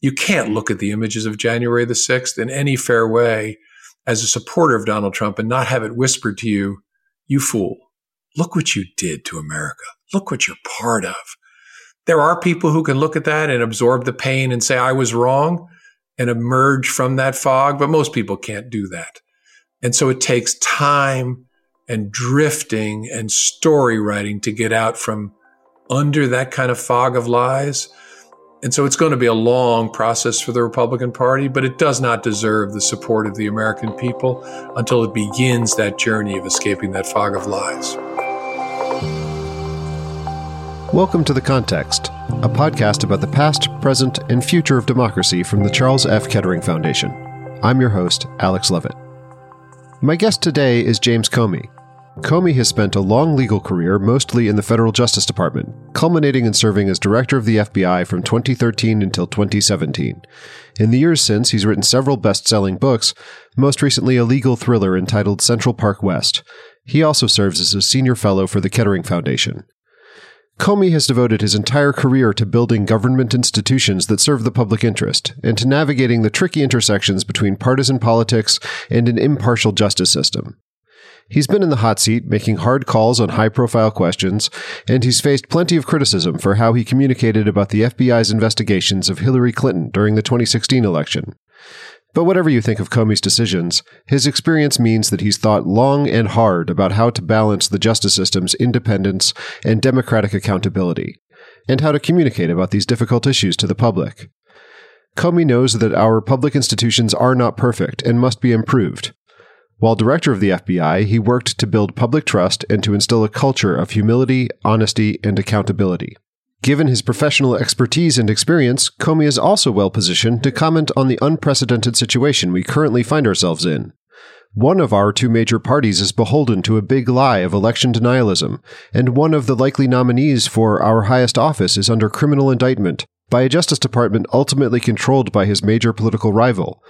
you can't look at the images of January the 6th in any fair way as a supporter of Donald Trump and not have it whispered to you, you fool. Look what you did to America. Look what you're part of. There are people who can look at that and absorb the pain and say, I was wrong and emerge from that fog, but most people can't do that. And so it takes time and drifting and story writing to get out from under that kind of fog of lies. And so it's going to be a long process for the Republican Party, but it does not deserve the support of the American people until it begins that journey of escaping that fog of lies. Welcome to The Context, a podcast about the past, present, and future of democracy from the Charles F. Kettering Foundation. I'm your host, Alex Lovit. My guest today is James Comey, Comey has spent a long legal career mostly in the federal Justice Department, culminating in serving as director of the FBI from 2013 until 2017. In the years since, he's written several best selling books, most recently a legal thriller entitled Central Park West. He also serves as a senior fellow for the Kettering Foundation. Comey has devoted his entire career to building government institutions that serve the public interest and to navigating the tricky intersections between partisan politics and an impartial justice system. He's been in the hot seat, making hard calls on high profile questions, and he's faced plenty of criticism for how he communicated about the FBI's investigations of Hillary Clinton during the 2016 election. But whatever you think of Comey's decisions, his experience means that he's thought long and hard about how to balance the justice system's independence and democratic accountability, and how to communicate about these difficult issues to the public. Comey knows that our public institutions are not perfect and must be improved, while director of the FBI, he worked to build public trust and to instill a culture of humility, honesty, and accountability. Given his professional expertise and experience, Comey is also well positioned to comment on the unprecedented situation we currently find ourselves in. One of our two major parties is beholden to a big lie of election denialism, and one of the likely nominees for our highest office is under criminal indictment by a Justice Department ultimately controlled by his major political rival.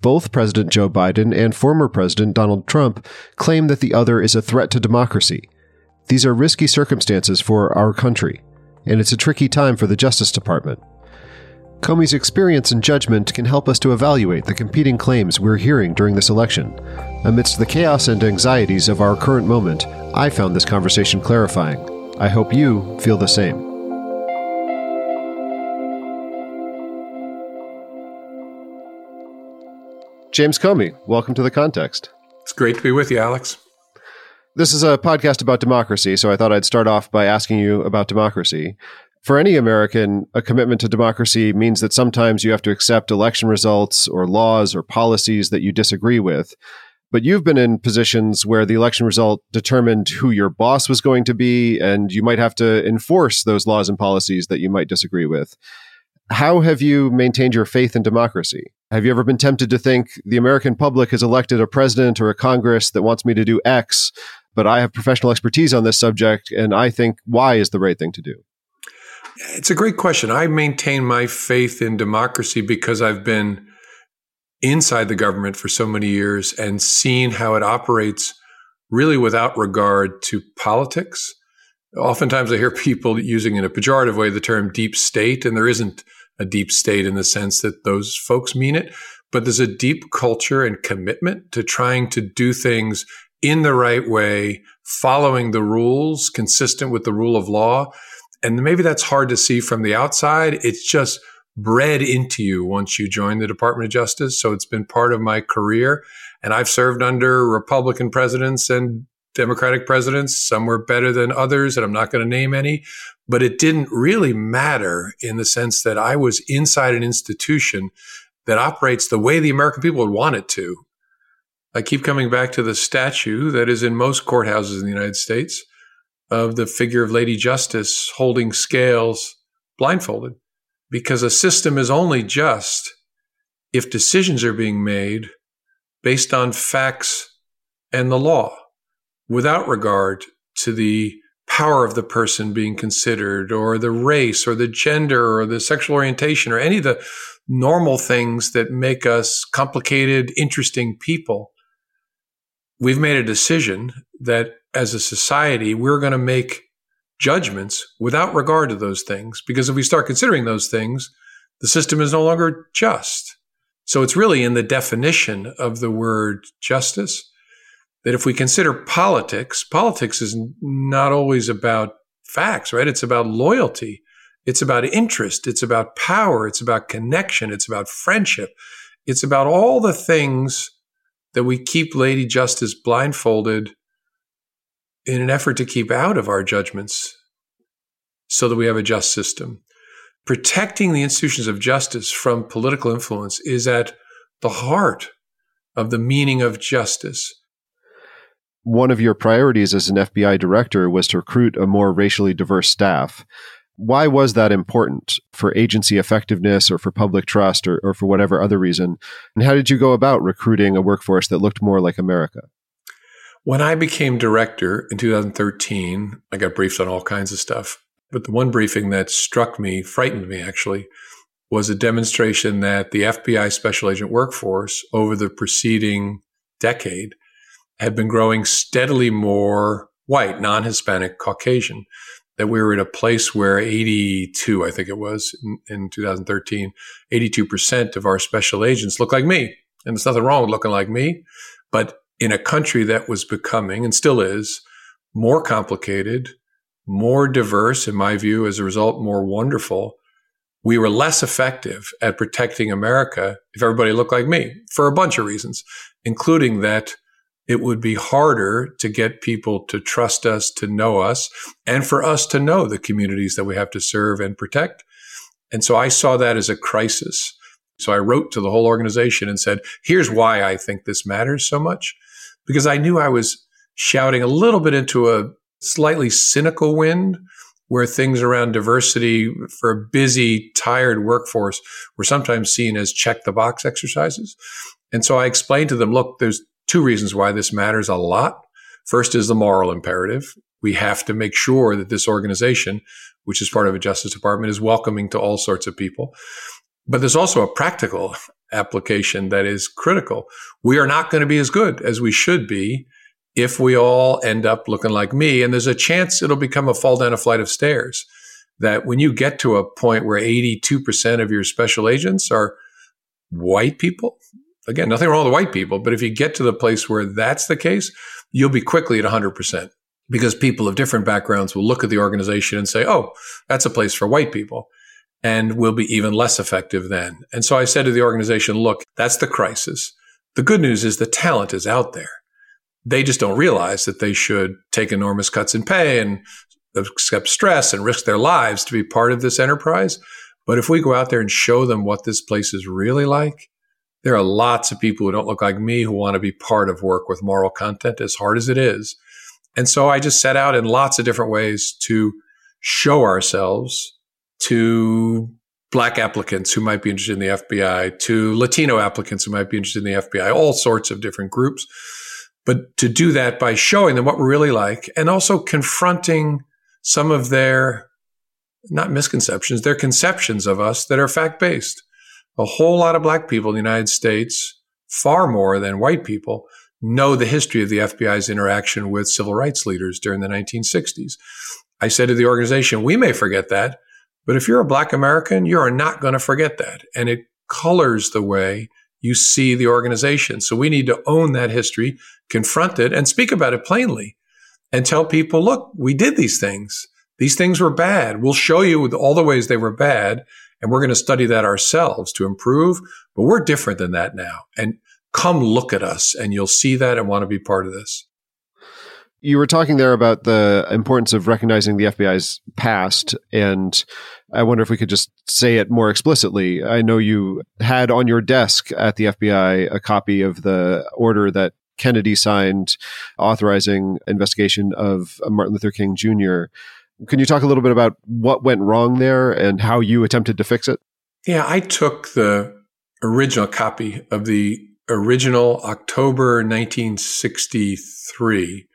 Both President Joe Biden and former President Donald Trump claim that the other is a threat to democracy. These are risky circumstances for our country, and it's a tricky time for the Justice Department. Comey's experience and judgment can help us to evaluate the competing claims we're hearing during this election. Amidst the chaos and anxieties of our current moment, I found this conversation clarifying. I hope you feel the same. James Comey, welcome to the context. It's great to be with you, Alex. This is a podcast about democracy, so I thought I'd start off by asking you about democracy. For any American, a commitment to democracy means that sometimes you have to accept election results or laws or policies that you disagree with. But you've been in positions where the election result determined who your boss was going to be, and you might have to enforce those laws and policies that you might disagree with. How have you maintained your faith in democracy? Have you ever been tempted to think the American public has elected a president or a Congress that wants me to do X, but I have professional expertise on this subject and I think Y is the right thing to do? It's a great question. I maintain my faith in democracy because I've been inside the government for so many years and seen how it operates really without regard to politics. Oftentimes I hear people using in a pejorative way the term deep state, and there isn't a deep state in the sense that those folks mean it, but there's a deep culture and commitment to trying to do things in the right way, following the rules consistent with the rule of law. And maybe that's hard to see from the outside. It's just bred into you once you join the Department of Justice. So it's been part of my career. And I've served under Republican presidents and Democratic presidents. Some were better than others, and I'm not going to name any but it didn't really matter in the sense that I was inside an institution that operates the way the American people would want it to. I keep coming back to the statue that is in most courthouses in the United States of the figure of Lady Justice holding scales blindfolded, because a system is only just if decisions are being made based on facts and the law without regard to the power of the person being considered, or the race, or the gender, or the sexual orientation, or any of the normal things that make us complicated, interesting people. We've made a decision that as a society, we're going to make judgments without regard to those things. Because if we start considering those things, the system is no longer just. So it's really in the definition of the word justice that if we consider politics, politics is not always about facts, right? It's about loyalty. It's about interest. It's about power. It's about connection. It's about friendship. It's about all the things that we keep Lady Justice blindfolded in an effort to keep out of our judgments so that we have a just system. Protecting the institutions of justice from political influence is at the heart of the meaning of justice. One of your priorities as an FBI director was to recruit a more racially diverse staff. Why was that important for agency effectiveness or for public trust or, or for whatever other reason? And how did you go about recruiting a workforce that looked more like America? When I became director in 2013, I got briefed on all kinds of stuff. But the one briefing that struck me, frightened me actually, was a demonstration that the FBI special agent workforce over the preceding decade had been growing steadily more white, non Hispanic, Caucasian. That we were at a place where 82, I think it was in, in 2013, 82% of our special agents look like me. And there's nothing wrong with looking like me. But in a country that was becoming and still is more complicated, more diverse, in my view, as a result, more wonderful, we were less effective at protecting America if everybody looked like me for a bunch of reasons, including that it would be harder to get people to trust us, to know us, and for us to know the communities that we have to serve and protect. And so I saw that as a crisis. So I wrote to the whole organization and said, here's why I think this matters so much. Because I knew I was shouting a little bit into a slightly cynical wind where things around diversity for a busy, tired workforce were sometimes seen as check the box exercises. And so I explained to them, look, there's two reasons why this matters a lot. First is the moral imperative. We have to make sure that this organization, which is part of a justice department, is welcoming to all sorts of people. But there's also a practical application that is critical. We are not going to be as good as we should be if we all end up looking like me. And there's a chance it'll become a fall down a flight of stairs. That when you get to a point where 82% of your special agents are white people, again, nothing wrong with white people, but if you get to the place where that's the case, you'll be quickly at 100% because people of different backgrounds will look at the organization and say, oh, that's a place for white people and will be even less effective then. And so I said to the organization, look, that's the crisis. The good news is the talent is out there they just don't realize that they should take enormous cuts in pay and accept stress and risk their lives to be part of this enterprise. But if we go out there and show them what this place is really like, there are lots of people who don't look like me who want to be part of work with moral content, as hard as it is. And so I just set out in lots of different ways to show ourselves to black applicants who might be interested in the FBI, to Latino applicants who might be interested in the FBI, all sorts of different groups but to do that by showing them what we're really like and also confronting some of their not misconceptions, their conceptions of us that are fact based. A whole lot of black people in the United States, far more than white people, know the history of the FBI's interaction with civil rights leaders during the 1960s. I said to the organization, we may forget that, but if you're a black American, you are not going to forget that. And it colors the way you see the organization. So we need to own that history, confront it, and speak about it plainly and tell people, look, we did these things. These things were bad. We'll show you all the ways they were bad, and we're going to study that ourselves to improve. But we're different than that now. And come look at us, and you'll see that and want to be part of this. You were talking there about the importance of recognizing the FBI's past and I wonder if we could just say it more explicitly. I know you had on your desk at the FBI a copy of the order that Kennedy signed authorizing investigation of Martin Luther King Jr. Can you talk a little bit about what went wrong there and how you attempted to fix it? Yeah, I took the original copy of the original October 1963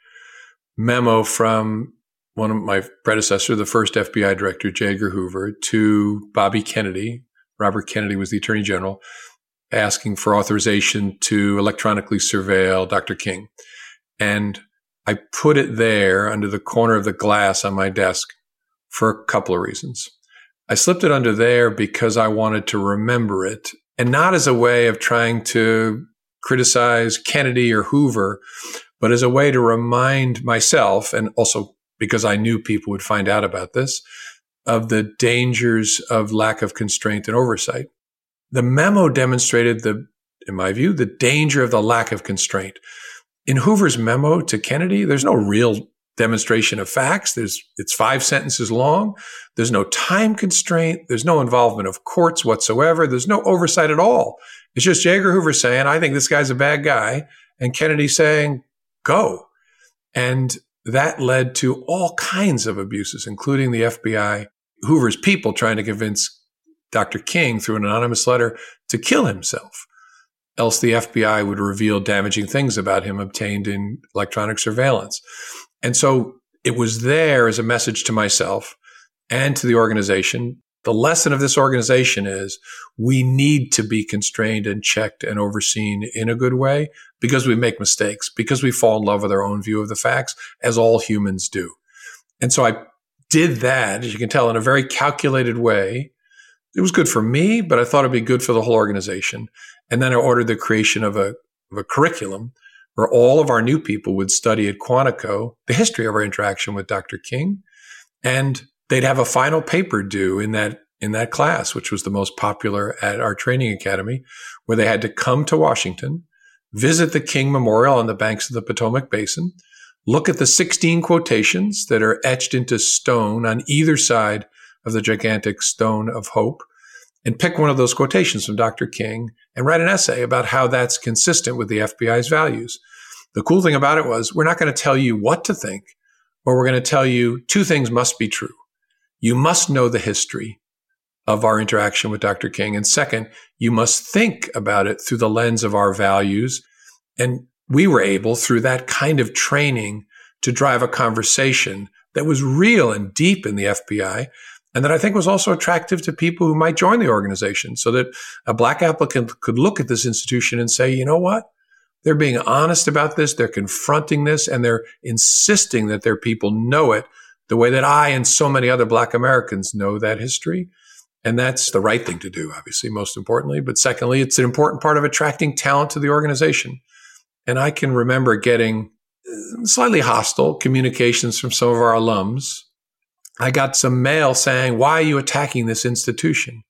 memo from one of my predecessor, the first FBI director, J. Edgar Hoover, to Bobby Kennedy. Robert Kennedy was the attorney general, asking for authorization to electronically surveil Dr. King. And I put it there under the corner of the glass on my desk for a couple of reasons. I slipped it under there because I wanted to remember it and not as a way of trying to criticize Kennedy or Hoover, but as a way to remind myself and also because I knew people would find out about this of the dangers of lack of constraint and oversight. The memo demonstrated the, in my view, the danger of the lack of constraint. In Hoover's memo to Kennedy, there's no real demonstration of facts. There's, it's five sentences long. There's no time constraint. There's no involvement of courts whatsoever. There's no oversight at all. It's just J. Edgar Hoover saying, I think this guy's a bad guy. And Kennedy saying, go. And that led to all kinds of abuses, including the FBI, Hoover's people trying to convince Dr. King through an anonymous letter to kill himself. Else the FBI would reveal damaging things about him obtained in electronic surveillance. And so it was there as a message to myself and to the organization. The lesson of this organization is we need to be constrained and checked and overseen in a good way because we make mistakes, because we fall in love with our own view of the facts, as all humans do. And so I did that, as you can tell, in a very calculated way. It was good for me, but I thought it'd be good for the whole organization. And then I ordered the creation of a, of a curriculum where all of our new people would study at Quantico the history of our interaction with Dr. King. And they'd have a final paper due in that in that class, which was the most popular at our training academy, where they had to come to Washington, visit the King Memorial on the banks of the Potomac Basin, look at the 16 quotations that are etched into stone on either side of the gigantic stone of hope, and pick one of those quotations from Dr. King and write an essay about how that's consistent with the FBI's values. The cool thing about it was we're not going to tell you what to think, but we're going to tell you two things must be true. You must know the history of our interaction with Dr. King. And second, you must think about it through the lens of our values. And we were able, through that kind of training, to drive a conversation that was real and deep in the FBI and that I think was also attractive to people who might join the organization so that a black applicant could look at this institution and say, you know what? They're being honest about this. They're confronting this and they're insisting that their people know it the way that I and so many other black Americans know that history. And that's the right thing to do, obviously, most importantly. But secondly, it's an important part of attracting talent to the organization. And I can remember getting uh, slightly hostile communications from some of our alums I got some mail saying, Why are you attacking this institution?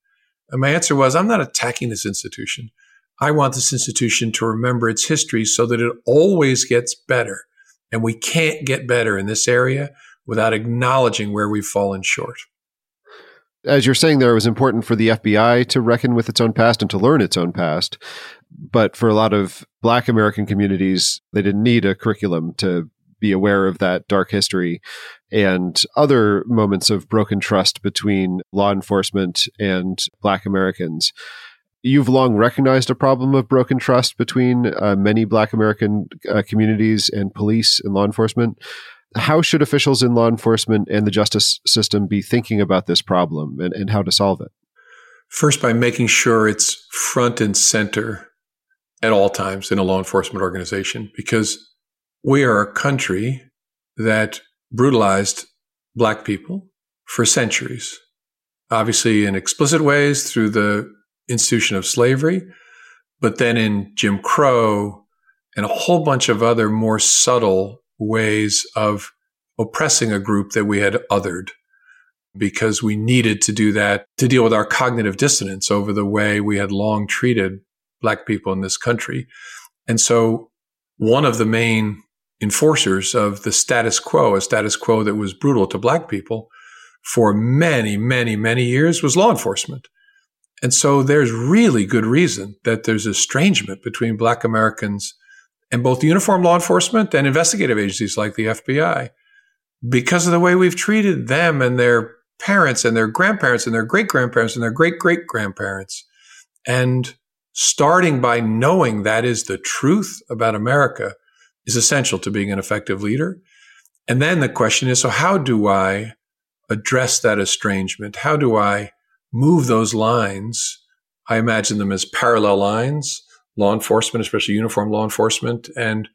And my answer was, I'm not attacking this institution. I want this institution to remember its history so that it always gets better. And we can't get better in this area without acknowledging where we've fallen short. As you're saying there, it was important for the FBI to reckon with its own past and to learn its own past. But for a lot of Black American communities, they didn't need a curriculum to be aware of that dark history and other moments of broken trust between law enforcement and Black Americans. You've long recognized a problem of broken trust between uh, many Black American uh, communities and police and law enforcement. How should officials in law enforcement and the justice system be thinking about this problem and, and how to solve it? First, by making sure it's front and center at all times in a law enforcement organization, because we are a country that brutalized black people for centuries. Obviously, in explicit ways through the institution of slavery, but then in Jim Crow and a whole bunch of other more subtle ways of oppressing a group that we had othered because we needed to do that to deal with our cognitive dissonance over the way we had long treated black people in this country. And so one of the main enforcers of the status quo, a status quo that was brutal to black people for many, many, many years was law enforcement. And so there's really good reason that there's estrangement between black Americans and both uniform law enforcement and investigative agencies like the FBI because of the way we've treated them and their parents and their grandparents and their great grandparents and their great great grandparents. And starting by knowing that is the truth about America is essential to being an effective leader. And then the question is so, how do I address that estrangement? How do I move those lines? I imagine them as parallel lines, law enforcement, especially uniform law enforcement, and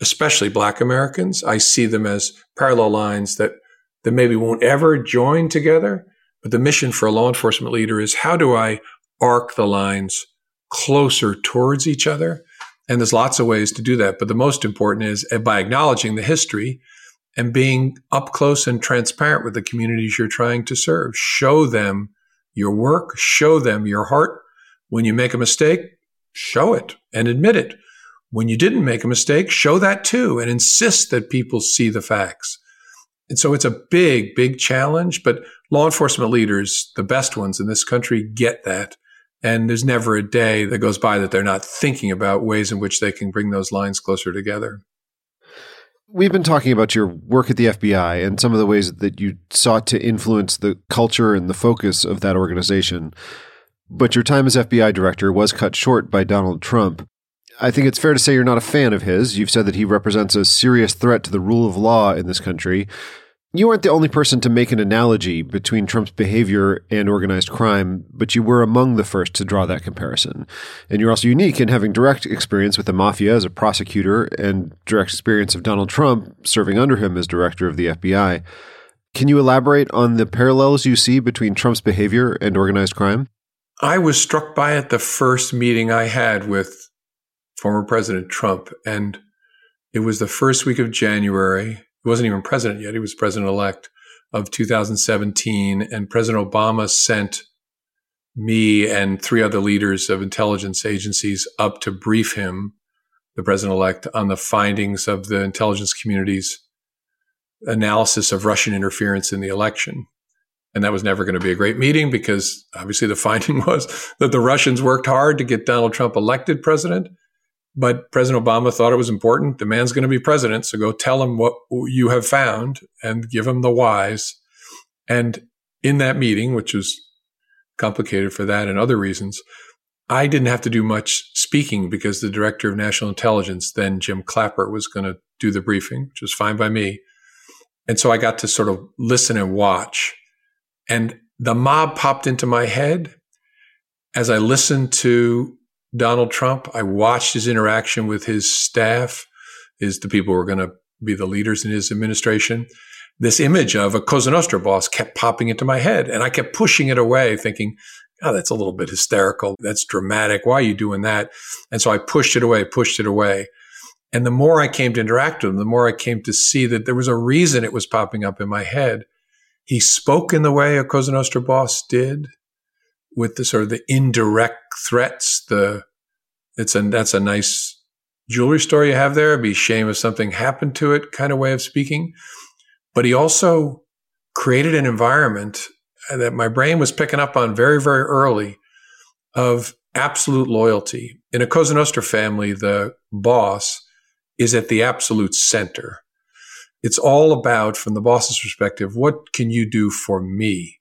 especially Black Americans. I see them as parallel lines that, that maybe won't ever join together, But the mission for a law enforcement leader is how do I arc the lines closer towards each other? And there's lots of ways to do that. But the most important is uh, by acknowledging the history and being up close and transparent with the communities you're trying to serve. Show them your work, show them your heart. When you make a mistake, show it and admit it. When you didn't make a mistake, show that too and insist that people see the facts. And so it's a big, big challenge, but law enforcement leaders, the best ones in this country, get that. And there's never a day that goes by that they're not thinking about ways in which they can bring those lines closer together. We've been talking about your work at the FBI and some of the ways that you sought to influence the culture and the focus of that organization. But your time as FBI director was cut short by Donald Trump. I think it's fair to say you're not a fan of his. You've said that he represents a serious threat to the rule of law in this country. You aren't the only person to make an analogy between Trump's behavior and organized crime, but you were among the first to draw that comparison. And you're also unique in having direct experience with the mafia as a prosecutor and direct experience of Donald Trump serving under him as director of the FBI. Can you elaborate on the parallels you see between Trump's behavior and organized crime? I was struck by it the first meeting I had with former President Trump. And it was the first week of January he wasn't even president yet. He was president elect of 2017. And President Obama sent me and three other leaders of intelligence agencies up to brief him, the president elect, on the findings of the intelligence community's analysis of Russian interference in the election. And that was never going to be a great meeting because obviously the finding was that the Russians worked hard to get Donald Trump elected president but President Obama thought it was important. The man's going to be president, so go tell him what you have found and give him the whys. And in that meeting, which was complicated for that and other reasons, I didn't have to do much speaking because the director of national intelligence, then Jim Clapper, was going to do the briefing, which was fine by me. And so I got to sort of listen and watch. And the mob popped into my head as I listened to Donald Trump. I watched his interaction with his staff, is the people who are going to be the leaders in his administration. This image of a Cosa Nostra boss kept popping into my head, and I kept pushing it away, thinking, "Oh, that's a little bit hysterical. That's dramatic. Why are you doing that?" And so I pushed it away, pushed it away. And the more I came to interact with him, the more I came to see that there was a reason it was popping up in my head. He spoke in the way a Cosa Nostra boss did with the sort of the indirect threats, the it's a that's a nice jewelry store you have there. It'd be shame if something happened to it, kind of way of speaking. But he also created an environment uh, that my brain was picking up on very, very early of absolute loyalty. In a Cosa Nostra family, the boss is at the absolute center. It's all about, from the boss's perspective, what can you do for me?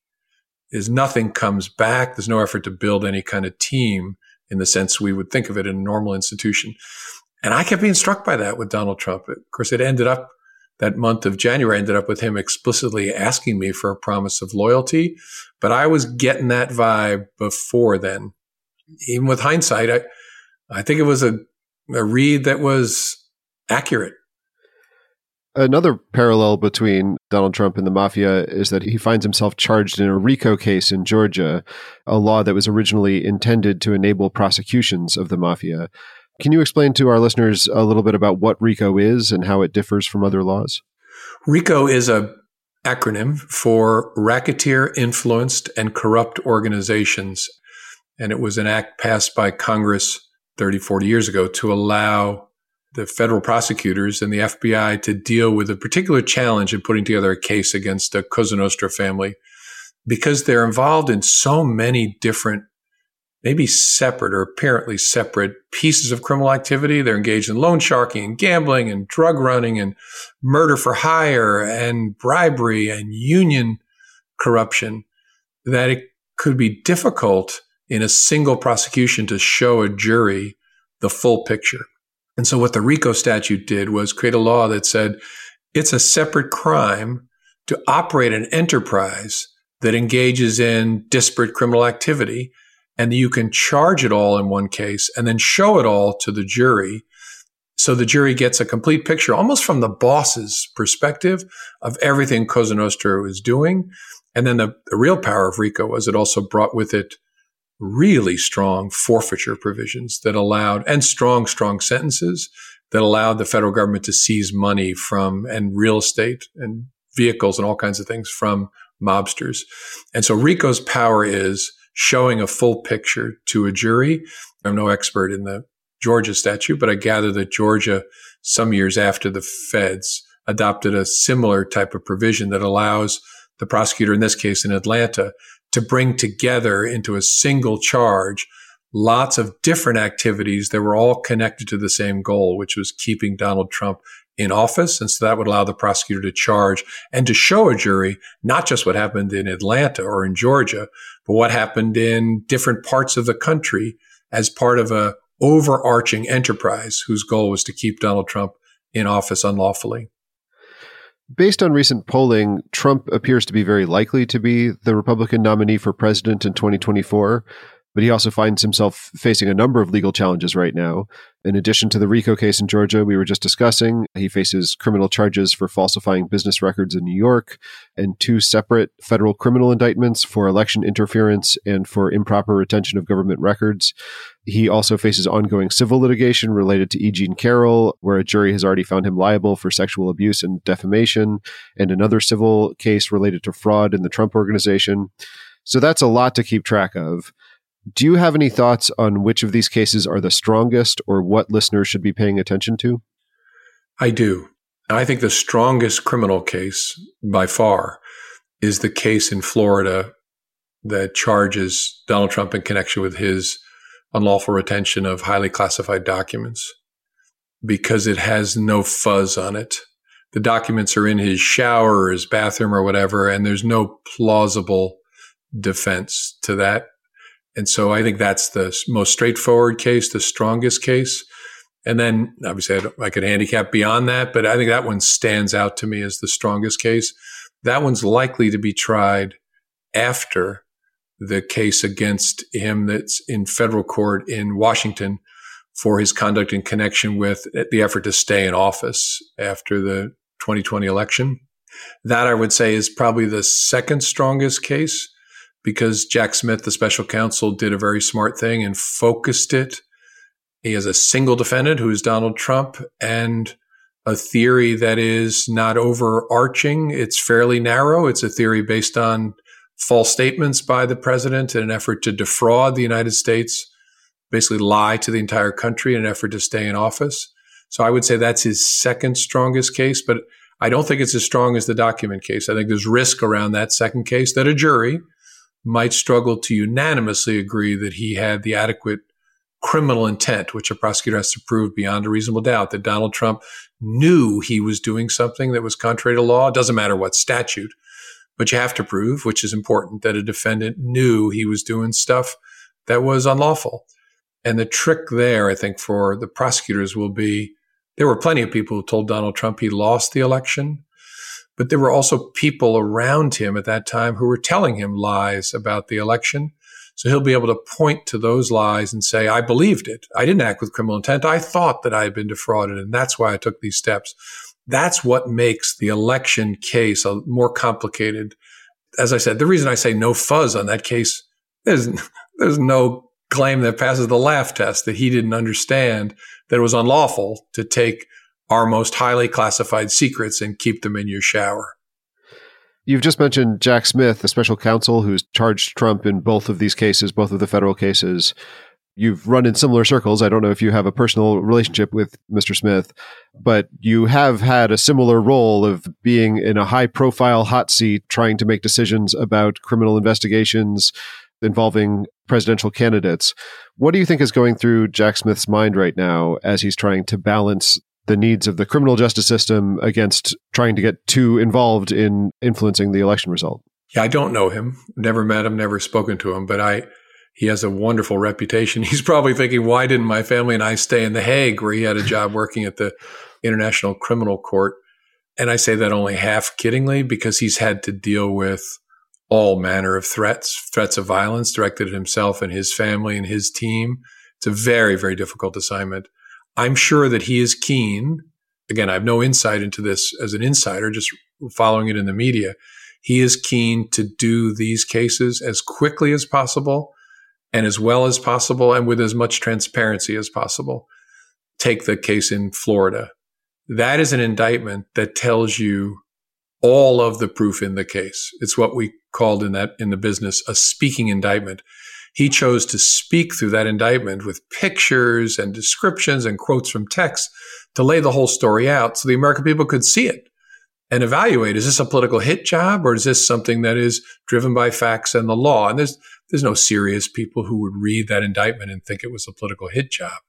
Is nothing comes back. There's no effort to build any kind of team in the sense we would think of it in a normal institution. And I kept being struck by that with Donald Trump. Of course, it ended up that month of January ended up with him explicitly asking me for a promise of loyalty. But I was getting that vibe before then. Even with hindsight, I, I think it was a, a read that was accurate. Another parallel between Donald Trump and the mafia is that he finds himself charged in a RICO case in Georgia, a law that was originally intended to enable prosecutions of the mafia. Can you explain to our listeners a little bit about what RICO is and how it differs from other laws? RICO is a acronym for racketeer influenced and corrupt organizations and it was an act passed by Congress 30 40 years ago to allow the federal prosecutors and the FBI to deal with a particular challenge in putting together a case against a Cosa Nostra family because they're involved in so many different, maybe separate or apparently separate pieces of criminal activity. They're engaged in loan sharking and gambling and drug running and murder for hire and bribery and union corruption that it could be difficult in a single prosecution to show a jury the full picture. And so what the RICO statute did was create a law that said it's a separate crime to operate an enterprise that engages in disparate criminal activity. And you can charge it all in one case and then show it all to the jury. So the jury gets a complete picture, almost from the boss's perspective of everything Cosa Nostra is doing. And then the, the real power of RICO was it also brought with it really strong forfeiture provisions that allowed, and strong, strong sentences that allowed the federal government to seize money from and real estate and vehicles and all kinds of things from mobsters. And so RICO's power is showing a full picture to a jury. I'm no expert in the Georgia statute, but I gather that Georgia, some years after the feds, adopted a similar type of provision that allows the prosecutor, in this case in Atlanta, to bring together into a single charge lots of different activities that were all connected to the same goal, which was keeping Donald Trump in office. And so that would allow the prosecutor to charge and to show a jury not just what happened in Atlanta or in Georgia, but what happened in different parts of the country as part of a overarching enterprise whose goal was to keep Donald Trump in office unlawfully. Based on recent polling, Trump appears to be very likely to be the Republican nominee for president in 2024 but he also finds himself facing a number of legal challenges right now. In addition to the RICO case in Georgia we were just discussing, he faces criminal charges for falsifying business records in New York and two separate federal criminal indictments for election interference and for improper retention of government records. He also faces ongoing civil litigation related to E. Jean Carroll, where a jury has already found him liable for sexual abuse and defamation, and another civil case related to fraud in the Trump organization. So that's a lot to keep track of. Do you have any thoughts on which of these cases are the strongest or what listeners should be paying attention to? I do. I think the strongest criminal case by far is the case in Florida that charges Donald Trump in connection with his unlawful retention of highly classified documents because it has no fuzz on it. The documents are in his shower or his bathroom or whatever, and there's no plausible defense to that and so I think that's the most straightforward case, the strongest case. And then obviously I, I, could handicap beyond that, but I think that one stands out to me as the strongest case. That one's likely to be tried after the case against him that's in federal court in Washington for his conduct in connection with eh, the effort to stay in office after the 2020 election. That I would say is probably the second strongest case because Jack Smith, the special counsel, did a very smart thing and focused it. He has a single defendant who is Donald Trump and a theory that is not overarching. It's fairly narrow. It's a theory based on false statements by the president in an effort to defraud the United States, basically lie to the entire country in an effort to stay in office. So I would say that's his second strongest case, but I don't think it's as strong as the document case. I think there's risk around that second case that a jury, might struggle to unanimously agree that he had the adequate criminal intent, which a prosecutor has to prove beyond a reasonable doubt that Donald Trump knew he was doing something that was contrary to law. It doesn't matter what statute, but you have to prove, which is important, that a defendant knew he was doing stuff that was unlawful. And the trick there, I think, for the prosecutors will be there were plenty of people who told Donald Trump he lost the election. But there were also people around him at that time who were telling him lies about the election. So he'll be able to point to those lies and say, I believed it. I didn't act with criminal intent. I thought that I had been defrauded, and that's why I took these steps. That's what makes the election case a more complicated. As I said, the reason I say no fuzz on that case, there's, there's no claim that passes the laugh test that he didn't understand that it was unlawful to take our most highly classified secrets and keep them in your shower. You've just mentioned Jack Smith, the special counsel who's charged Trump in both of these cases, both of the federal cases. You've run in similar circles. I don't know if you have a personal relationship with Mr. Smith, but you have had a similar role of being in a high profile hot seat trying to make decisions about criminal investigations involving presidential candidates. What do you think is going through Jack Smith's mind right now as he's trying to balance the needs of the criminal justice system against trying to get too involved in influencing the election result. Yeah, I don't know him. Never met him, never spoken to him, but I he has a wonderful reputation. He's probably thinking, why didn't my family and I stay in The Hague where he had a job working at the International Criminal Court? And I say that only half kiddingly because he's had to deal with all manner of threats, threats of violence directed at himself and his family and his team. It's a very, very difficult assignment. I'm sure that he is keen. Again, I have no insight into this as an insider, just following it in the media. he is keen to do these cases as quickly as possible and as well as possible and with as much transparency as possible. Take the case in Florida. That is an indictment that tells you all of the proof in the case. It's what we called in that in the business a speaking indictment. He chose to speak through that indictment with pictures and descriptions and quotes from texts to lay the whole story out so the American people could see it and evaluate is this a political hit job or is this something that is driven by facts and the law? And there's there's no serious people who would read that indictment and think it was a political hit job.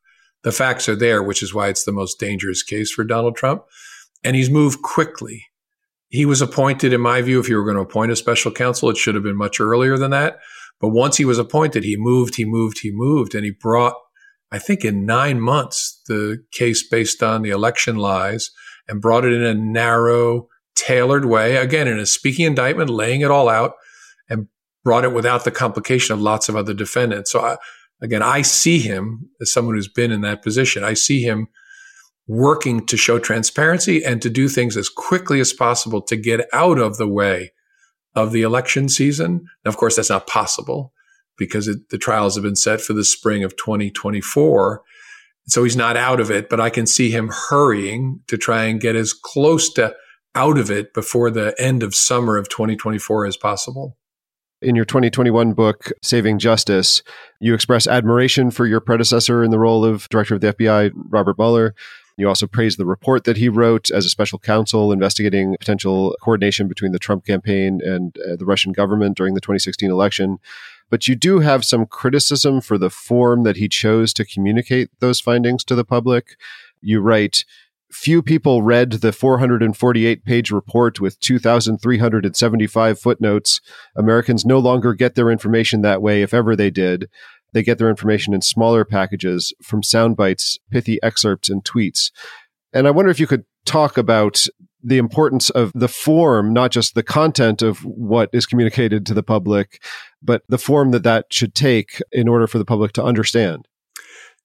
The facts are there, which is why it's the most dangerous case for Donald Trump. And he's moved quickly. He was appointed, in my view, if you were going to appoint a special counsel, it should have been much earlier than that. But once he was appointed, he moved, he moved, he moved, and he brought, I think in nine months, the case based on the election lies and brought it in a narrow, tailored way. Again, in a speaking indictment, laying it all out and brought it without the complication of lots of other defendants. So I, again, I see him as someone who's been in that position. I see him working to show transparency and to do things as quickly as possible to get out of the way of the election season. Now, of course, that's not possible because it, the trials have been set for the spring of 2024. So he's not out of it, but I can see him hurrying to try and get as close to out of it before the end of summer of 2024 as possible. In your 2021 book, Saving Justice, you express admiration for your predecessor in the role of director of the FBI, Robert Mueller. You also praise the report that he wrote as a special counsel investigating potential coordination between the Trump campaign and uh, the Russian government during the 2016 election. But you do have some criticism for the form that he chose to communicate those findings to the public. You write, Few people read the 448 page report with 2,375 footnotes. Americans no longer get their information that way, if ever they did. They get their information in smaller packages from sound bites, pithy excerpts, and tweets. And I wonder if you could talk about the importance of the form, not just the content of what is communicated to the public, but the form that that should take in order for the public to understand.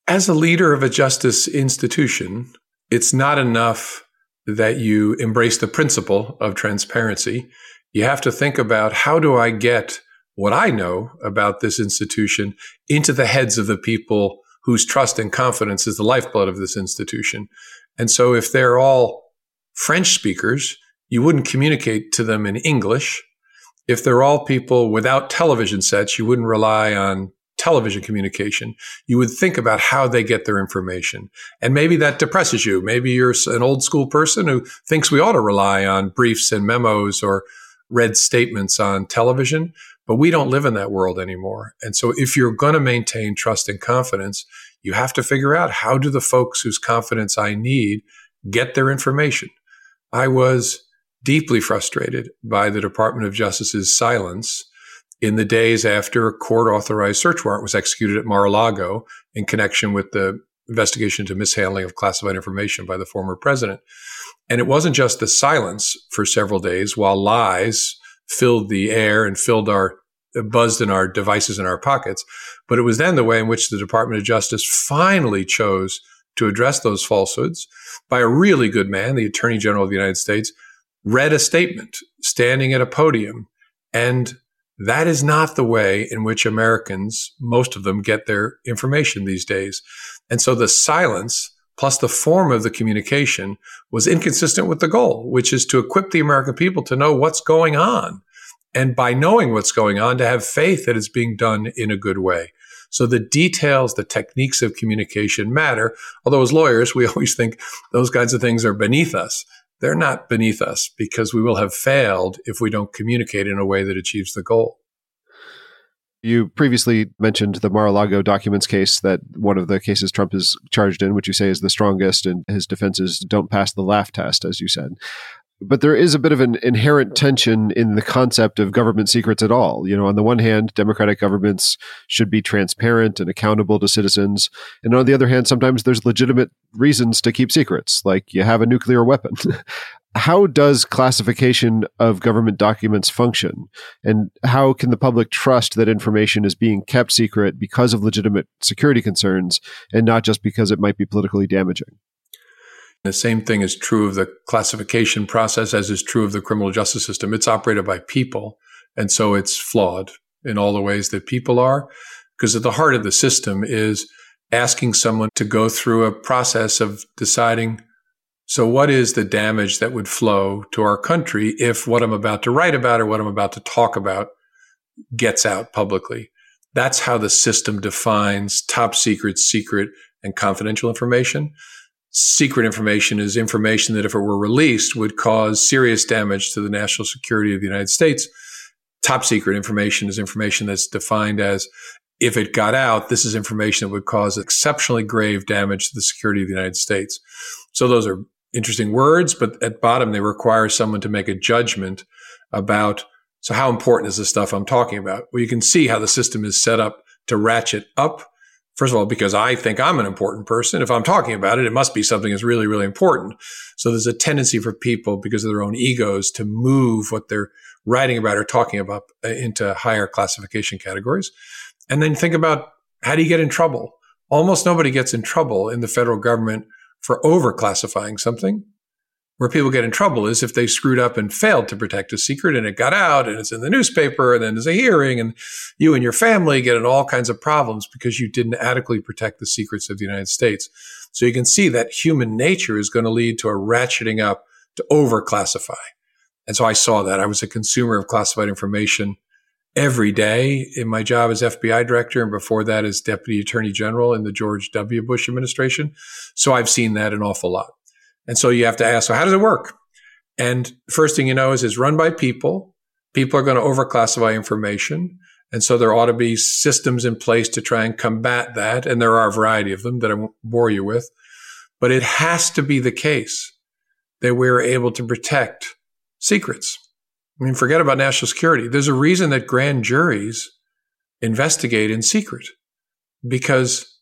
As a leader of a justice institution, it's not enough that you embrace the principle of transparency. You have to think about how do I get what I know about this institution into the heads of the people whose trust and confidence is the lifeblood of this institution. And so if they're all French speakers, you wouldn't communicate to them in English. If they're all people without television sets, you wouldn't rely on television communication. You would think about how they get their information. And maybe that depresses you. Maybe you're an old school person who thinks we ought to rely on briefs and memos or read statements on television. But we don't live in that world anymore. And so if you're going to maintain trust and confidence, you have to figure out how do the folks whose confidence I need get their information. I was deeply frustrated by the Department of Justice's silence in the days after a court authorized search warrant was executed at Mar-a-Lago in connection with the investigation into mishandling of classified information by the former president. And it wasn't just the silence for several days while lies filled the air and filled our buzzed in our devices in our pockets. But it was then the way in which the Department of Justice finally chose to address those falsehoods by a really good man, the Attorney General of the United States, read a statement standing at a podium. And that is not the way in which Americans, most of them, get their information these days. And so the silence plus the form of the communication was inconsistent with the goal, which is to equip the American people to know what's going on. And by knowing what's going on, to have faith that it's being done in a good way. So the details, the techniques of communication matter. Although as lawyers, we always think those kinds of things are beneath us. They're not beneath us because we will have failed if we don't communicate in a way that achieves the goal. You previously mentioned the Mar-a-Lago documents case that one of the cases Trump is charged in, which you say is the strongest, and his defenses don't pass the laugh test, as you said. But there is a bit of an inherent tension in the concept of government secrets at all. You know, on the one hand, democratic governments should be transparent and accountable to citizens. And on the other hand, sometimes there's legitimate reasons to keep secrets, like you have a nuclear weapon. how does classification of government documents function? And how can the public trust that information is being kept secret because of legitimate security concerns and not just because it might be politically damaging? The same thing is true of the classification process as is true of the criminal justice system. It's operated by people. And so it's flawed in all the ways that people are. Because at the heart of the system is asking someone to go through a process of deciding so, what is the damage that would flow to our country if what I'm about to write about or what I'm about to talk about gets out publicly? That's how the system defines top secret, secret, and confidential information. Secret information is information that, if it were released, would cause serious damage to the national security of the United States. Top secret information is information that's defined as if it got out, this is information that would cause exceptionally grave damage to the security of the United States. So those are interesting words, but at bottom, they require someone to make a judgment about so how important is the stuff I'm talking about? Well, you can see how the system is set up to ratchet up. First of all, because I think I'm an important person. If I'm talking about it, it must be something that's really, really important. So there's a tendency for people because of their own egos to move what they're writing about or talking about uh, into higher classification categories. And then think about how do you get in trouble? Almost nobody gets in trouble in the federal government for overclassifying something. Where people get in trouble is if they screwed up and failed to protect a secret and it got out and it's in the newspaper and then there's a hearing and you and your family get in all kinds of problems because you didn't adequately protect the secrets of the United States. So you can see that human nature is going to lead to a ratcheting up to overclassify. And so I saw that. I was a consumer of classified information every day in my job as FBI director and before that as deputy attorney general in the George W. Bush administration. So I've seen that an awful lot. And so you have to ask, so how does it work? And first thing you know is it's run by people. People are going to overclassify information. And so there ought to be systems in place to try and combat that. And there are a variety of them that I won't bore you with. But it has to be the case that we're able to protect secrets. I mean, forget about national security. There's a reason that grand juries investigate in secret because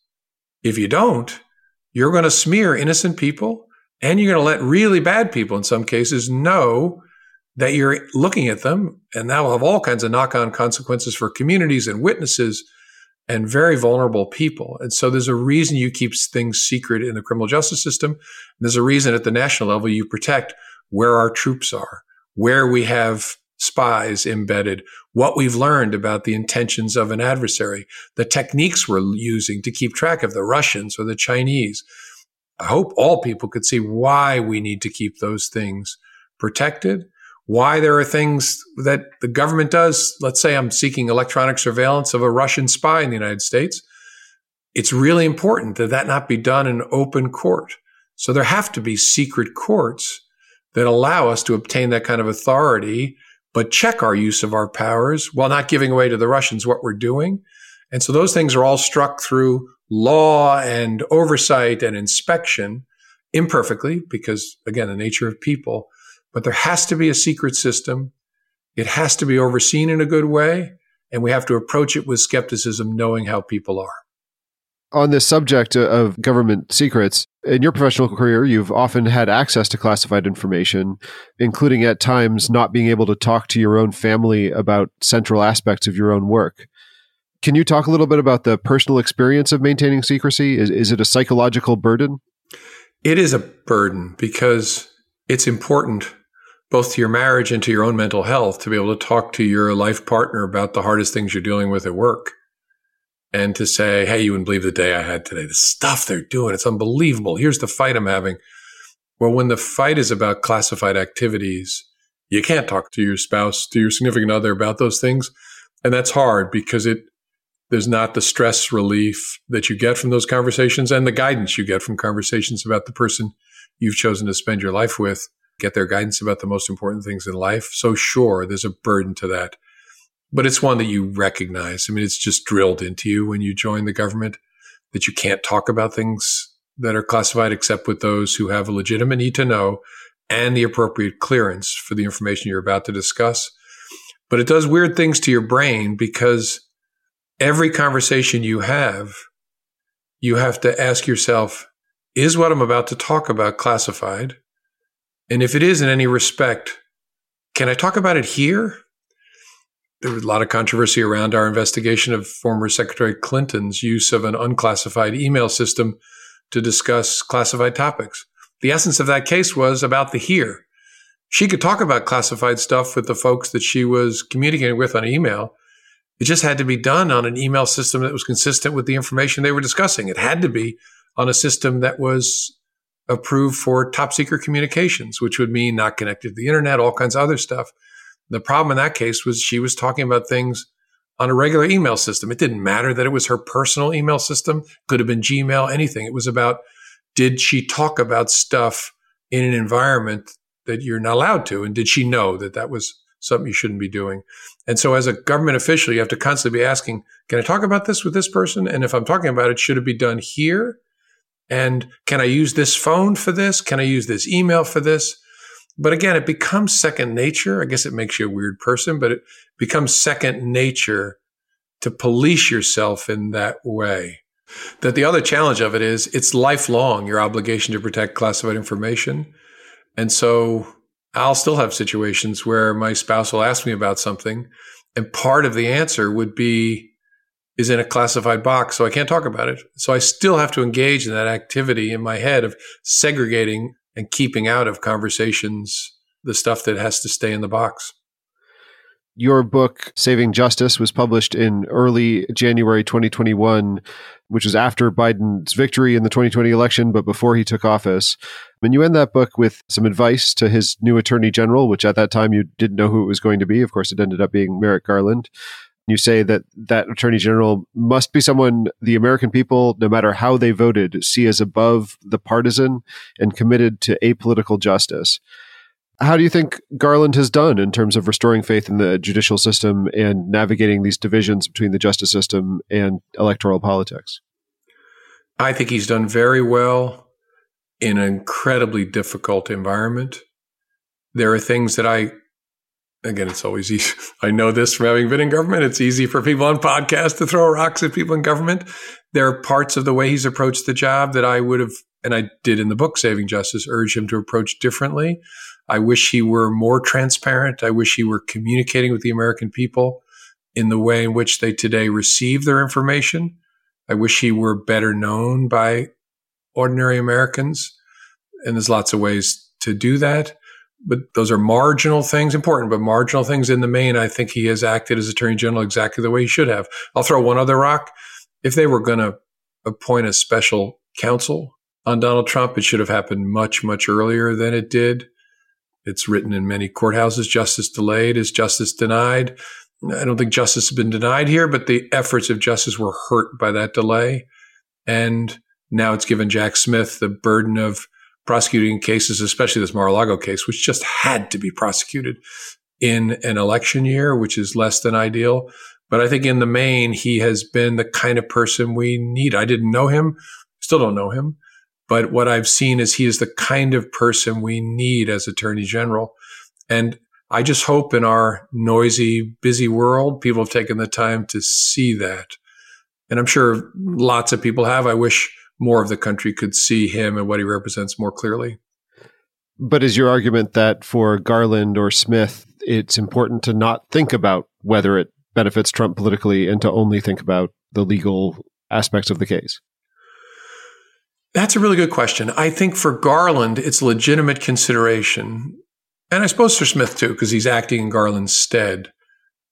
if you don't, you're going to smear innocent people and you're going to let really bad people in some cases know that you're looking at them. And that will have all kinds of knock on consequences for communities and witnesses and very vulnerable people. And so there's a reason you keep things secret in the criminal justice system. There's a reason at the national level you protect where our troops are where we have spies embedded, what we've learned about the intentions of an adversary, the techniques we're using to keep track of the Russians or the Chinese. I hope all people could see why we need to keep those things protected, why there are things that the government does. Let's say I'm seeking electronic surveillance of a Russian spy in the United States. It's really important that that not be done in open court. So there have to be secret courts that allow us to obtain that kind of authority, but check our use of our powers while not giving away to the Russians what we're doing. And so those things are all struck through law and oversight and inspection imperfectly because again, the nature of people, but there has to be a secret system. It has to be overseen in a good way. And we have to approach it with skepticism, knowing how people are. On the subject of government secrets, in your professional career, you've often had access to classified information, including at times not being able to talk to your own family about central aspects of your own work. Can you talk a little bit about the personal experience of maintaining secrecy? Is, is it a psychological burden? It is a burden because it's important both to your marriage and to your own mental health to be able to talk to your life partner about the hardest things you're dealing with at work and to say, Hey, you wouldn't believe the day I had today. The stuff they're doing. It's unbelievable. Here's the fight I'm having. Well, when the fight is about classified activities, you can't talk to your spouse, to your significant other about those things. And that's hard because it, there's not the stress relief that you get from those conversations and the guidance you get from conversations about the person you've chosen to spend your life with, get their guidance about the most important things in life. So sure, there's a burden to that but it's one that you recognize. I mean, it's just drilled into you when you join the government that you can't talk about things that are classified except with those who have a legitimate need to know and the appropriate clearance for the information you're about to discuss. But it does weird things to your brain because every conversation you have, you have to ask yourself, is what I'm about to talk about classified? And if it is in any respect, can I talk about it here? there was a lot of controversy around our investigation of former Secretary Clinton's use of an unclassified email system to discuss classified topics. the essence of that case was about the here. She could talk about classified stuff with the folks that she was communicating with on email. It just had to be done on an email system that was consistent with the information they were discussing. It had to be on a system that was approved for top secret communications, which would mean not connected to the internet, all kinds of other stuff. The problem in that case was she was talking about things on a regular email system. It didn't matter that it was her personal email system, could have been Gmail, anything. It was about did she talk about stuff in an environment that you're not allowed to? And did she know that that was something you shouldn't be doing? And so, as a government official, you have to constantly be asking, can I talk about this with this person? And if I'm talking about it, should it be done here? And can I use this phone for this? Can I use this email for this? But again, it becomes second nature. I guess it makes you a weird person, but it becomes second nature to police yourself in that way. That the other challenge of it is it's lifelong, your obligation to protect classified information. And so I'll still have situations where my spouse will ask me about something, and part of the answer would be is in a classified box, so I can't talk about it. So I still have to engage in that activity in my head of segregating and keeping out of conversations the stuff that has to stay in the box. Your book, Saving Justice, was published in early January 2021, which was after Biden's victory in the 2020 election, but before he took office. And you end that book with some advice to his new attorney general, which at that time you didn't know who it was going to be. Of course, it ended up being Merrick Garland. You say that that attorney general must be someone the American people, no matter how they voted, see as above the partisan and committed to apolitical justice. How do you think Garland has done in terms of restoring faith in the judicial system and navigating these divisions between the justice system and electoral politics? I think he's done very well in an incredibly difficult environment. There are things that I again, it's always easy. I know this from having been in government. It's easy for people on podcasts to throw rocks at people in government. There are parts of the way he's approached the job that I would have, and I did in the book, Saving Justice, urge him to approach differently. I wish he were more transparent. I wish he were communicating with the American people in the way in which they today receive their information. I wish he were better known by ordinary Americans. And there's lots of ways to do that but those are marginal things, important, but marginal things in the main. I think he has acted as Attorney General exactly the way he should have. I'll throw one other rock. If they were going to appoint a special counsel on Donald Trump, it should have happened much, much earlier than it did. It's written in many courthouses justice delayed is justice denied. I don't think justice has been denied here, but the efforts of justice were hurt by that delay. And now it's given Jack Smith the burden of prosecuting cases, especially this Mar-a-Lago case, which just had to be prosecuted in an election year, which is less than ideal. But I think in the main, he has been the kind of person we need. I didn't know him, still don't know him. But what I've seen is he is the kind of person we need as attorney general. And I just hope in our noisy, busy world, people have taken the time to see that. And I'm sure lots of people have. I wish more of the country could see him and what he represents more clearly. But is your argument that for Garland or Smith, it's important to not think about whether it benefits Trump politically and to only think about the legal aspects of the case? That's a really good question. I think for Garland, it's legitimate consideration. And I suppose for Smith too, because he's acting in Garland's stead,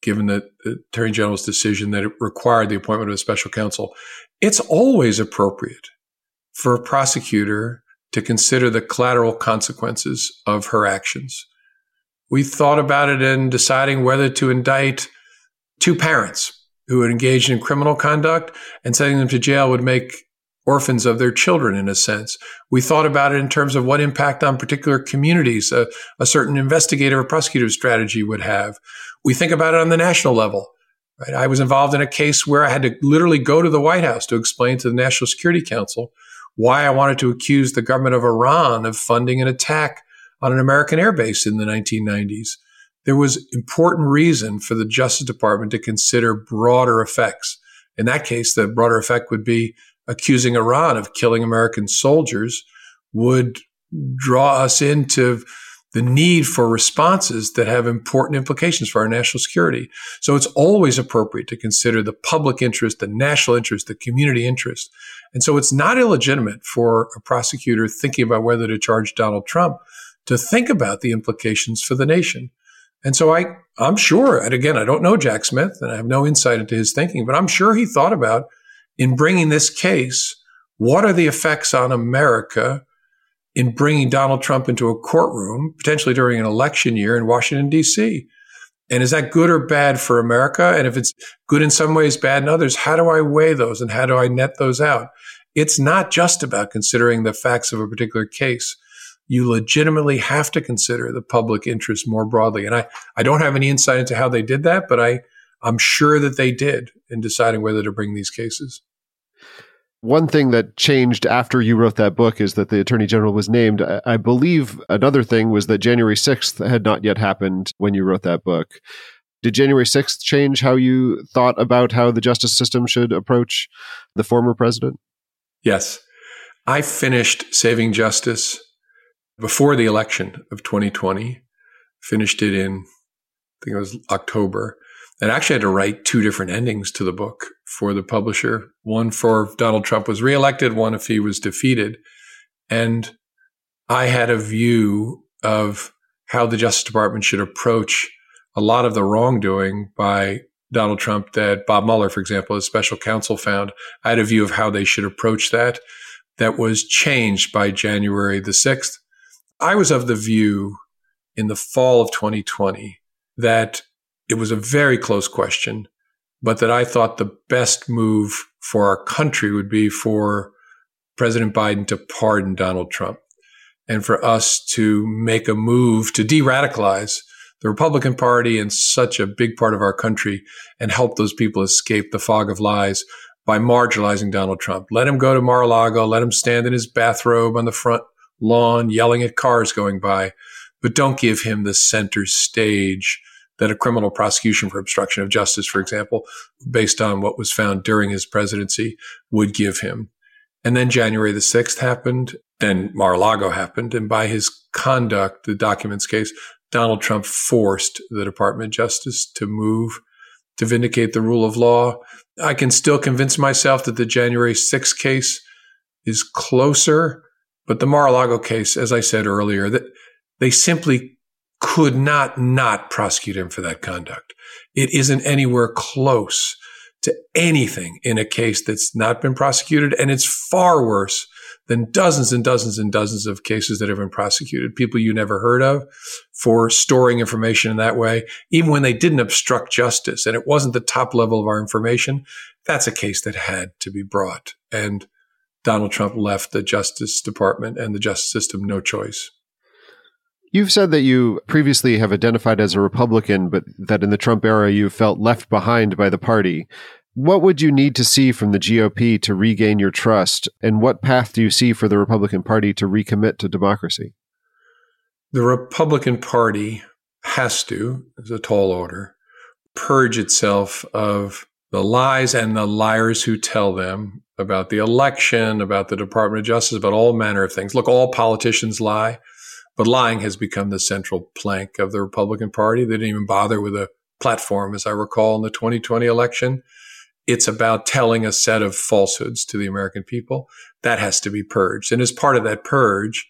given the, the Attorney General's decision that it required the appointment of a special counsel. It's always appropriate for a prosecutor to consider the collateral consequences of her actions. We thought about it in deciding whether to indict two parents who had engaged in criminal conduct and sending them to jail would make orphans of their children in a sense. We thought about it in terms of what impact on particular communities a, a certain investigative or prosecutive strategy would have. We think about it on the national level. Right? I was involved in a case where I had to literally go to the White House to explain to the National Security Council why I wanted to accuse the government of Iran of funding an attack on an American airbase in the 1990s. There was important reason for the Justice Department to consider broader effects. In that case, the broader effect would be accusing Iran of killing American soldiers would draw us into the need for responses that have important implications for our national security. So it's always appropriate to consider the public interest, the national interest, the community interest. And so it's not illegitimate for a prosecutor thinking about whether to charge Donald Trump to think about the implications for the nation. And so I, I'm sure, and again, I don't know Jack Smith and I have no insight into his thinking, but I'm sure he thought about in bringing this case, what are the effects on America in bringing Donald Trump into a courtroom, potentially during an election year in Washington, D.C.? And is that good or bad for America? And if it's good in some ways, bad in others, how do I weigh those and how do I net those out? It's not just about considering the facts of a particular case. You legitimately have to consider the public interest more broadly. And I, I don't have any insight into how they did that, but I, I'm sure that they did in deciding whether to bring these cases. One thing that changed after you wrote that book is that the attorney general was named. I believe another thing was that January 6th had not yet happened when you wrote that book. Did January 6th change how you thought about how the justice system should approach the former president? Yes. I finished Saving Justice before the election of 2020, finished it in, I think it was October and actually had to write two different endings to the book for the publisher. One for if Donald Trump was reelected, one if he was defeated. And I had a view of how the Justice Department should approach a lot of the wrongdoing by Donald Trump that Bob Mueller, for example, as special counsel found. I had a view of how they should approach that that was changed by January the 6th. I was of the view in the fall of 2020 that it was a very close question, but that I thought the best move for our country would be for President Biden to pardon Donald Trump and for us to make a move to de radicalize the Republican Party and such a big part of our country and help those people escape the fog of lies by marginalizing Donald Trump. Let him go to Mar a Lago, let him stand in his bathrobe on the front lawn yelling at cars going by, but don't give him the center stage that a criminal prosecution for obstruction of justice, for example, based on what was found during his presidency, would give him. And then January the 6th happened. Then Mar-a-Lago happened. And by his conduct, the documents case, Donald Trump forced the Department of Justice to move to vindicate the rule of law. I can still convince myself that the January 6th case is closer, but the Mar-a-Lago case, as I said earlier, that they simply could not not prosecute him for that conduct. It isn't anywhere close to anything in a case that's not been prosecuted. And it's far worse than dozens and dozens and dozens of cases that have been prosecuted, people you never heard of for storing information in that way, even when they didn't obstruct justice and it wasn't the top level of our information. That's a case that had to be brought. And Donald Trump left the Justice Department and the justice system no choice. You've said that you previously have identified as a Republican, but that in the Trump era you felt left behind by the party. What would you need to see from the GOP to regain your trust? And what path do you see for the Republican Party to recommit to democracy? The Republican Party has to, as a tall order, purge itself of the lies and the liars who tell them about the election, about the Department of Justice, about all manner of things. Look, all politicians lie. But lying has become the central plank of the Republican Party. They didn't even bother with a platform, as I recall, in the 2020 election. It's about telling a set of falsehoods to the American people. That has to be purged. And as part of that purge,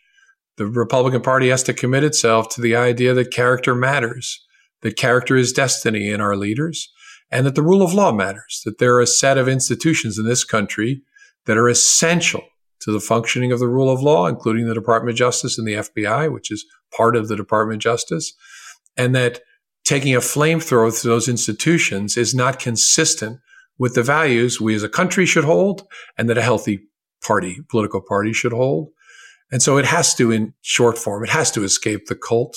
the Republican Party has to commit itself to the idea that character matters, that character is destiny in our leaders, and that the rule of law matters, that there are a set of institutions in this country that are essential to the functioning of the rule of law, including the Department of Justice and the FBI, which is part of the Department of Justice, and that taking a flamethrower to those institutions is not consistent with the values we as a country should hold and that a healthy party, political party should hold. And so it has to, in short form, it has to escape the cult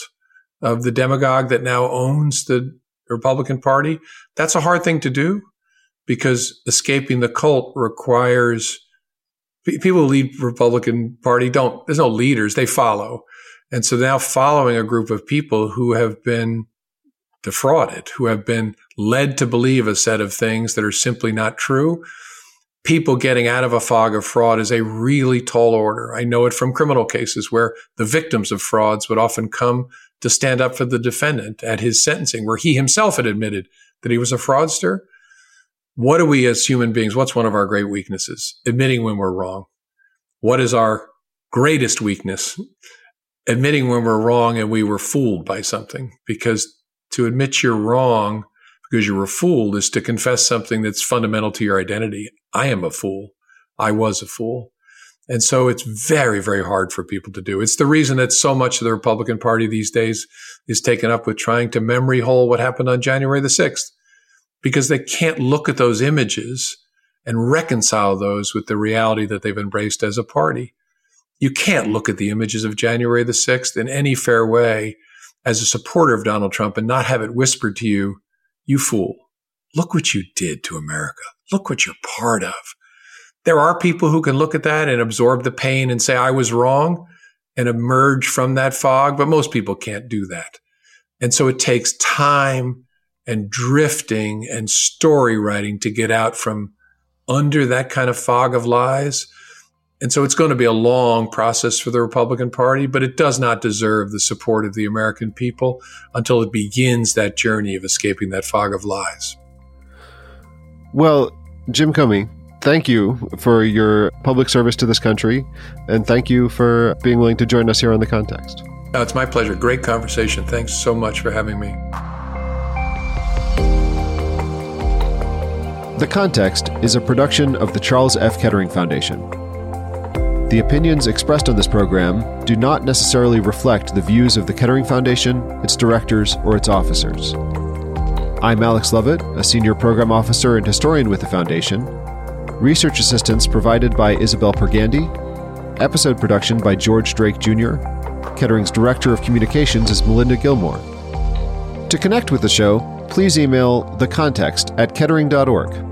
of the demagogue that now owns the Republican Party. That's a hard thing to do because escaping the cult requires people who lead Republican Party don't, there's no leaders, they follow. And so now following a group of people who have been defrauded, who have been led to believe a set of things that are simply not true. People getting out of a fog of fraud is a really tall order. I know it from criminal cases where the victims of frauds would often come to stand up for the defendant at his sentencing, where he himself had admitted that he was a fraudster. What are we as human beings? What's one of our great weaknesses? Admitting when we're wrong. What is our greatest weakness? Admitting when we're wrong and we were fooled by something. Because to admit you're wrong because you were fooled is to confess something that's fundamental to your identity. I am a fool. I was a fool. And so it's very, very hard for people to do. It's the reason that so much of the Republican Party these days is taken up with trying to memory hole what happened on January the 6th because they can't look at those images and reconcile those with the reality that they've embraced as a party. You can't look at the images of January the 6th in any fair way as a supporter of Donald Trump and not have it whispered to you, you fool. Look what you did to America. Look what you're part of. There are people who can look at that and absorb the pain and say, I was wrong and emerge from that fog, but most people can't do that. And so it takes time and drifting and story writing to get out from under that kind of fog of lies. And so it's going to be a long process for the Republican Party, but it does not deserve the support of the American people until it begins that journey of escaping that fog of lies. Well, Jim Comey, thank you for your public service to this country, and thank you for being willing to join us here on The Context. Oh, it's my pleasure. Great conversation. Thanks so much for having me. The Context is a production of the Charles F. Kettering Foundation. The opinions expressed on this program do not necessarily reflect the views of the Kettering Foundation, its directors, or its officers. I'm Alex Lovit, a senior program officer and historian with the Foundation. Research assistance provided by Isabel Pergandi. Episode production by George Drake Jr. Kettering's Director of Communications is Melinda Gilmore. To connect with the show, please email thecontext at kettering.org.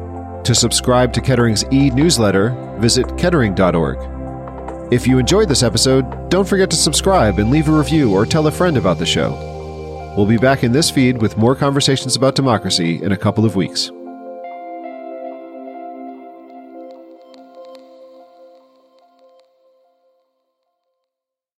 To subscribe to Kettering's e newsletter, visit kettering.org. If you enjoyed this episode, don't forget to subscribe and leave a review or tell a friend about the show. We'll be back in this feed with more conversations about democracy in a couple of weeks.